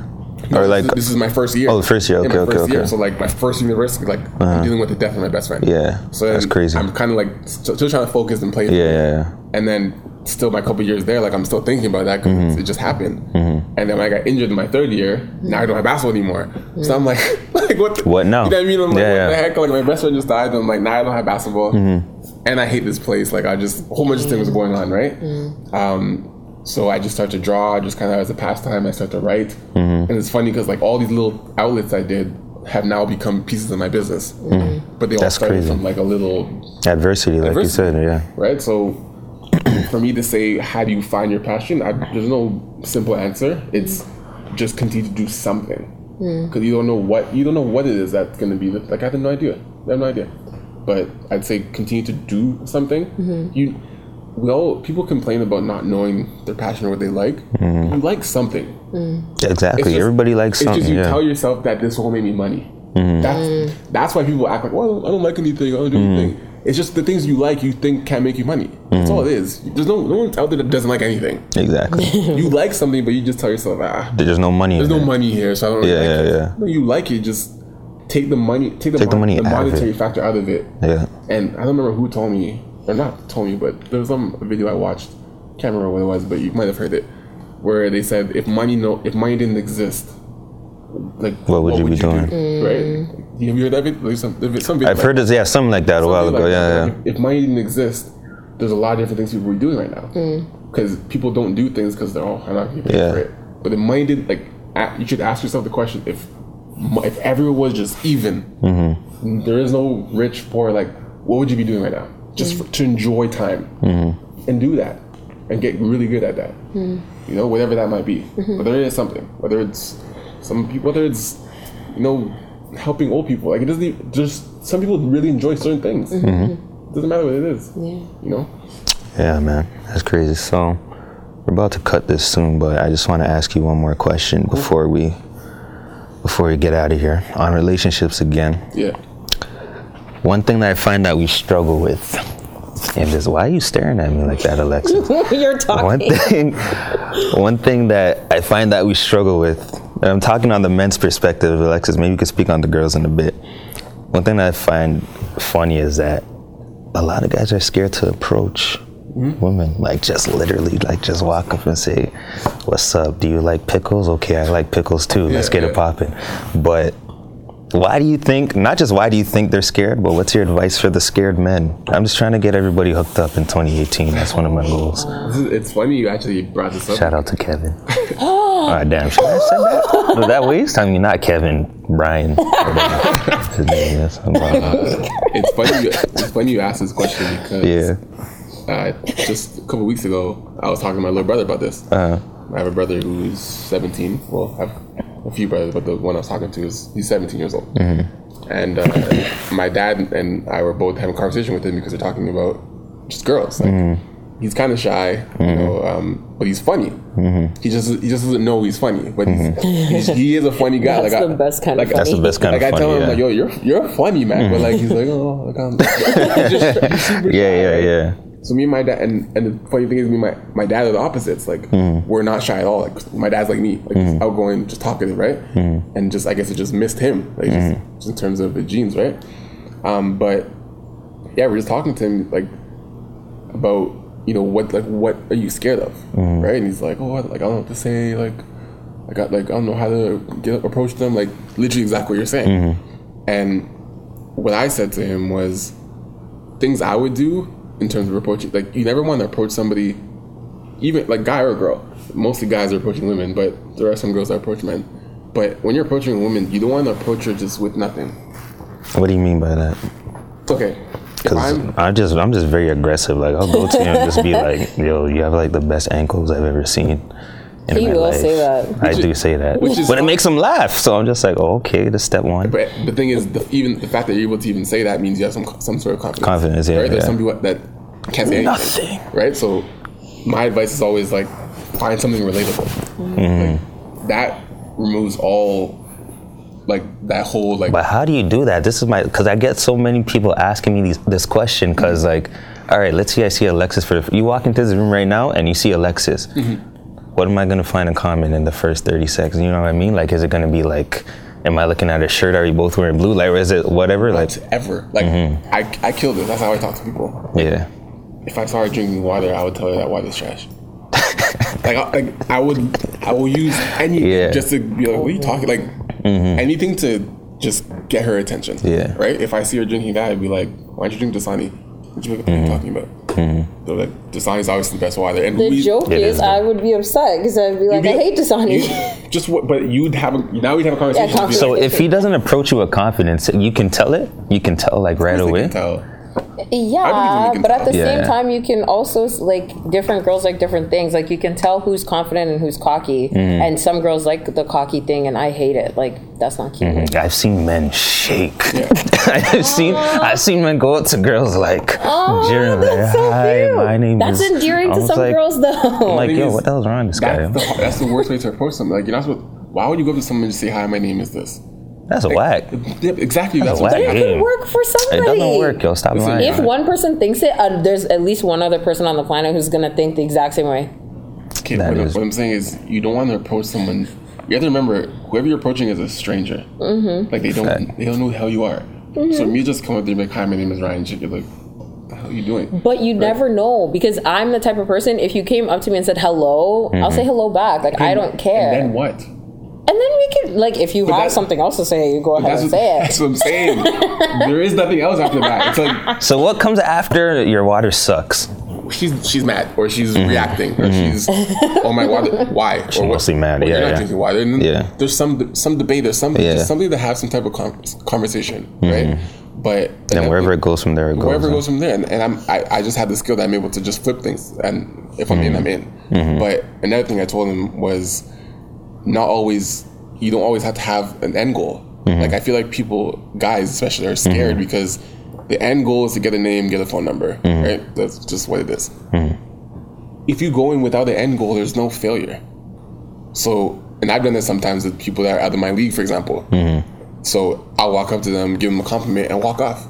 or like, this, this is my first year. Oh, the first year. Yeah, Okay, okay, first year. okay. So like my first university, like uh-huh. I'm dealing with the death of my best friend. Yeah, So that's crazy. I'm kind of like still, still trying to focus and play. yeah, yeah, yeah. And then still my couple years there, like I'm still thinking about that because Mm-hmm. it just happened. And then when I got injured in my third year, now I don't have basketball anymore. So I'm like, *laughs* like what? The, What now? You know what I mean? I'm like, Yeah, what yeah. the heck? Like my best friend just died. And I'm like, now I don't have basketball, Mm-hmm. and I hate this place. Like I just a whole bunch of things going on, right? Um, So I just start to draw, just kind of as a pastime. I start to write, and it's funny because like all these little outlets I did have now become pieces of my business, but they all That's started crazy. from like a little Adversity, like you said, yeah. right? So *clears throat* for me to say, how do you find your passion? I, there's no simple answer. It's just continue to do something hmm. because you don't know what you don't know what it is that's going to be. Like I have no idea. I have no idea. But I'd say continue to do something. Mm-hmm. You, we all people complain about not knowing their passion or what they like. Mm-hmm. You like something. Mm. Yeah, Exactly. Just- Everybody likes It's something. just you yeah. Mm-hmm. tell yourself that this will make me money. Mm-hmm. That's mm. that's why people act like, well, I don't, I don't like anything. I don't do Mm-hmm. anything. It's just the things you like you think can make you money. That's all it is. There's no no one out there that doesn't like anything. exactly. *laughs* you like something, but you just tell yourself, ah, There's no money. there's in no it. money here, so I don't. Really Yeah, like yeah, it. yeah. No, you like it, just take the money, take the, Take the money the monetary it. factor out of it. Yeah. And I don't remember who told me, or not told me, but there was some video I watched. Can't remember what it was, but you might have heard it, where they said if money no, if money didn't exist, like What would you be do? doing? Right? Have you heard that? vid- Like some, there's some I've like heard this, yeah, something like that a while ago. like yeah, yeah. If, if money didn't exist, there's a lot of different things people are doing right now. Because people don't do things because they're all I'm not getting paid Yeah. for it. But if money did like, you should ask yourself the question: if if everyone was just even, Mm-hmm. there is no rich poor. Like, what would you be doing right now? Just for, to enjoy time Mm-hmm. and do that and get really good at that. You know, whatever that might be. Whether it is something, whether it's some people, whether it's you know helping old people. Like it doesn't. Even, just some people really enjoy certain things. Mm-hmm. Doesn't matter what it is. Yeah. You know. Yeah, man, that's crazy. So we're about to cut this soon, but I just want to ask you one more question before we before we get out of here on relationships again. Yeah. One thing that I find that we struggle with, and just why are you staring at me like that, Alexis? *laughs* You're one thing, one thing that I find that we struggle with, and I'm talking on the men's perspective, Alexis. Maybe you could speak on the girls in a bit. One thing that I find funny is that a lot of guys are scared to approach mm-hmm. women, like just literally, like just walk up and say, "What's up? Do you like pickles? Okay, I like pickles too. Let's Yeah, get yeah. it popping." But why do you think? Not just why do you think they're scared, but what's your advice for the scared men? I'm just trying to get everybody hooked up in 2018. That's one of my goals. It's funny you actually brought this up. Shout out to Kevin. *laughs* oh, damn. Should I have said that? Was that waste? I mean, not Kevin, Brian. His name is. It's funny. You, it's funny you asked this question because yeah. uh, just a couple weeks ago, I was talking to my little brother about this. Uh, I have a brother who's 17. Well, I have a few brothers, but the one I was talking to is he's 17 years old. Mm-hmm. And uh, my dad and I were both having a conversation with him because we're talking about just girls. Like, mm-hmm. He's kind of shy, you mm-hmm. know, um, but he's funny. He just he just doesn't know he's funny, but he's, *laughs* he's he is a funny guy. That's like the I, best kind of like, that's the best kind like of I tell him, yeah. like, yo, you're you're funny, man. But like he's like, oh, like, I'm, he's *laughs* *laughs* just he's super yeah, shy, yeah, right? yeah. So me and my dad, and, and the funny thing is, me and my, my dad are the opposites. Like mm-hmm. we're not shy at all. Like my dad's like me, like just mm-hmm. outgoing, just talkative, right? Mm-hmm. And just I guess it just missed him, like just, just in terms of the genes, right? Um, but yeah, we're just talking to him like about you know what like what are you scared of, right? And he's like, oh, like I don't know what to say, like I got like I don't know how to get approach them, like literally exactly what you're saying. And what I said to him was things I would do in terms of approaching. Like you never want to approach somebody, even like guy or girl. Mostly guys are approaching women, but there are some girls that approach men. But when you're approaching a woman, you don't want to approach her just with nothing. What do you mean by that? It's okay. Because I'm I'm just, I'm just very aggressive. Like I'll go to you and just be like, "Yo, you have like the best ankles I've ever seen." In He my will life. say that. I Which do say that, which is but it makes him laugh. So I'm just like, oh, "Okay, that's step one." But the thing is, the, even the fact that you're able to even say that means you have some some sort of confidence. Confidence, yeah, Right? There's yeah. some people that can't say anything. Right. So my advice is always like find something relatable. Mm-hmm. Like, that removes all like that whole like But how do you do that? This is my because I get so many people asking me these, this question because like, all right, let's see, I see Alexis for the, you walk into this room right now and you see Alexis. What am I gonna find in common in the first thirty seconds? You know what I mean? Like, is it gonna be like, am I looking at a shirt? Are you both wearing blue? Like, or is it whatever? Like, ever. Like Mm-hmm. I, I killed it. That's how I talk to people. yeah, If I saw her drinking water, I would tell her that water's trash. *laughs* like, I, like I would, I will use anything Yeah. Mm-hmm. just to be like, "What are you talking?" Like anything to just get her attention. Yeah. Right. If I see her drinking that, I'd be like, "Why don't you drink Dasani? What you what are Mm-hmm. you talking about?" Mm. So like is obviously the best water. And The we- joke It is, is, I would be upset because I'd be like, be- I hate Dasani. you- *laughs* just what? But you'd have a, now we'd have a conversation. Yeah, So if he doesn't approach you with confidence, you can tell it. You can tell like right They can away. Tell. Yeah, but at the tell. same time, you can also like different girls like different things. Like you can tell who's confident and who's cocky, Mm-hmm. and some girls like the cocky thing, and I hate it. Like that's not cute. Mm-hmm. I've seen men shake. *laughs* I've seen I've seen men go up to girls like, jeering, like, Oh, That's so "Hi, cute. my name That's is." endearing to some like- girls, though. I'm like, yo, what the hell's wrong with this guy? That's the, that's the worst way to approach something. Like you're not supposed. Why would you go up to someone and just say, "Hi, my name is this"? That's a whack. Yeah, exactly. That's, a what whack it game. could work for somebody. It doesn't work, yo. Stop Listen, lying. If one person thinks it, uh, there's at least one other person on the planet who's gonna think the exact same way. Okay, That what, is- what I'm saying is, you don't want to approach someone. You have to remember, whoever you're approaching is a stranger. Mm-hmm. Like they don't, Fact. they don't know who the hell you are. Mm-hmm. So me just come up there and be like, "Hi, my name is Ryan." You're like, "What the hell are you doing?" But you never know because I'm the type of person. If you came up to me and said hello, I'll say hello back. Like I don't care. And then what? And then we can like if you have something else to say, you go ahead That's and what, say it. that's what I'm saying. *laughs* there is nothing else after that. It's like *laughs* So what comes after your water sucks? she's she's mad or she's mm-hmm. reacting or mm-hmm. she's oh my god why *laughs* or mostly mad, or yeah, you're not yeah. drinking water and Yeah. there's some some debate there's some Yeah. there's something to have some type of con- conversation right mm-hmm. but And wherever it goes from there, it goes. wherever it goes from there and, and I'm I, I just have the skill that I'm able to just flip things and if I'm in I'm in but another thing I told him was not always you don't always have to have an end goal mm-hmm. like I feel like people guys especially are scared mm-hmm. because the end goal is to get a name get a phone number mm-hmm. right that's just what it is if you go in without an end goal, there's no failure. So, and I've done this sometimes with people that are out of my league, for example. So I'll walk up to them, give them a compliment, and walk off.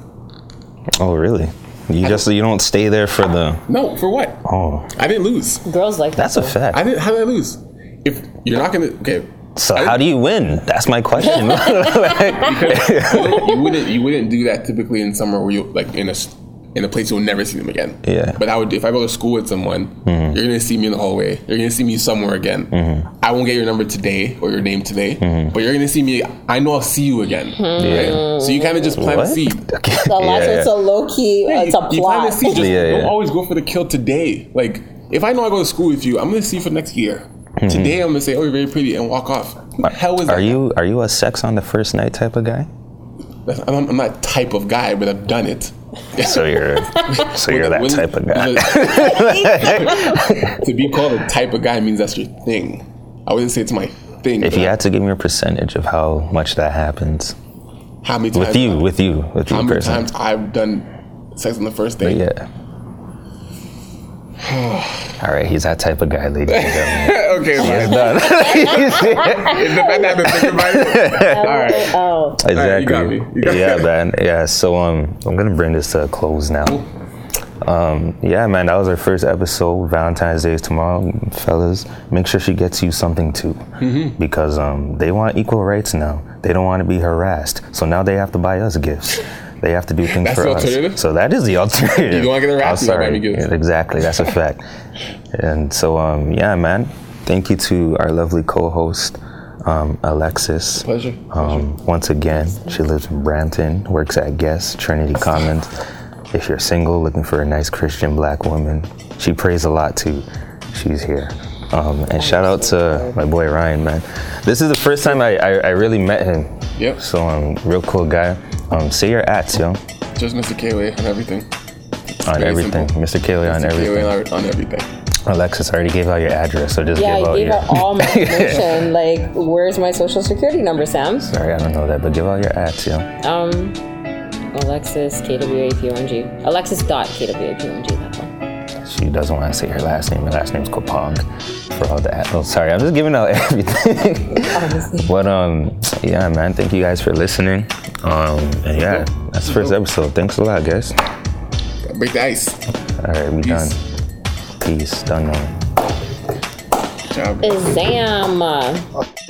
Oh, really? You just you don't stay there for the. No, for what? Oh, I didn't lose. Girls like that's a fact. I didn't. How did I lose? If you're not gonna, okay. So I how do you win? That's my question. *laughs* *laughs* you, you wouldn't you wouldn't do that typically in summer where you like in a s- in a place you'll never see them again. Yeah. But I would if I go to school with someone, mm-hmm. you're gonna see me in the hallway. You're gonna see me somewhere again. Mm-hmm. I won't get your number today or your name today, mm-hmm. but you're gonna see me. I know I'll see you again. Yeah. Right? So you kind of just plant what? *laughs* a seed. Okay. So that's yeah. it's a low key. it's a You plot. plant a seed. Just Yeah, don't always go for the kill today. Like if I know I go to school with you, I'm gonna see you for next year. Today I'm gonna say, "Oh, you're very pretty," and walk off. Hell is that? Are you are you a sex on the first night type of guy? I'm, I'm not type of guy, but I've done it. *laughs* So you're so you're that type of guy. *laughs* to be called a type of guy means that's your thing. I wouldn't say it's my thing. If you had to give me a percentage of how much that happens how many times with you, with you, with you, how many personally. times I've done sex on the first date? Yeah. All right, he's that type of guy, ladies and gentlemen. okay, fine. done. The fact that I have to think about it. All right. Oh, exactly. right, you got me. You got yeah, man. Yeah. So um, I'm gonna bring this to a close now. Um, yeah, man. That was our first episode. Valentine's Day is tomorrow, fellas. Make sure she gets you something too, Mm-hmm. because um, they want equal rights now. They don't want to be harassed. So now they have to buy us gifts. They have to do things That's for the us. So that is the alternative. *laughs* You don't get harassed, I'm you gotta buy sorry. Yeah, exactly. That's a *laughs* fact. and so um, yeah, man. Thank you to our lovely co-host, um, Alexis. Pleasure. Um, once again, she lives in Brampton, works at Guess, Trinity Commons. If you're single, looking for a nice Christian black woman, she prays a lot too. She's here. Um, and shout out to my boy Ryan, man. This is the first time I, I, I really met him. Yep. So, um, real cool guy. Um, say your ats, yo, Just Mr. Koa on everything. on everything. simple. Mr. Kaylee on Mr. everything. Koa on, on everything. Alexis I already gave out your address, so just yeah, give I out gave your. out all my *laughs* information. like, where's my social security number, Sam? Sorry, I don't know that, but give out your ats, yo. Um, Alexis K W A P O N G. Alexis dot K W A She doesn't want to say her last name. Her last name's Kwapong. For all that. Oh, sorry. I'm just giving out *laughs* everything. Honestly. but um, yeah, man. Thank you guys for listening. Um, and yeah, that's the first episode. Thanks a lot, guys. Break the ice. All right, we Peace. done. Peace. Done. man. Ciao. Zam.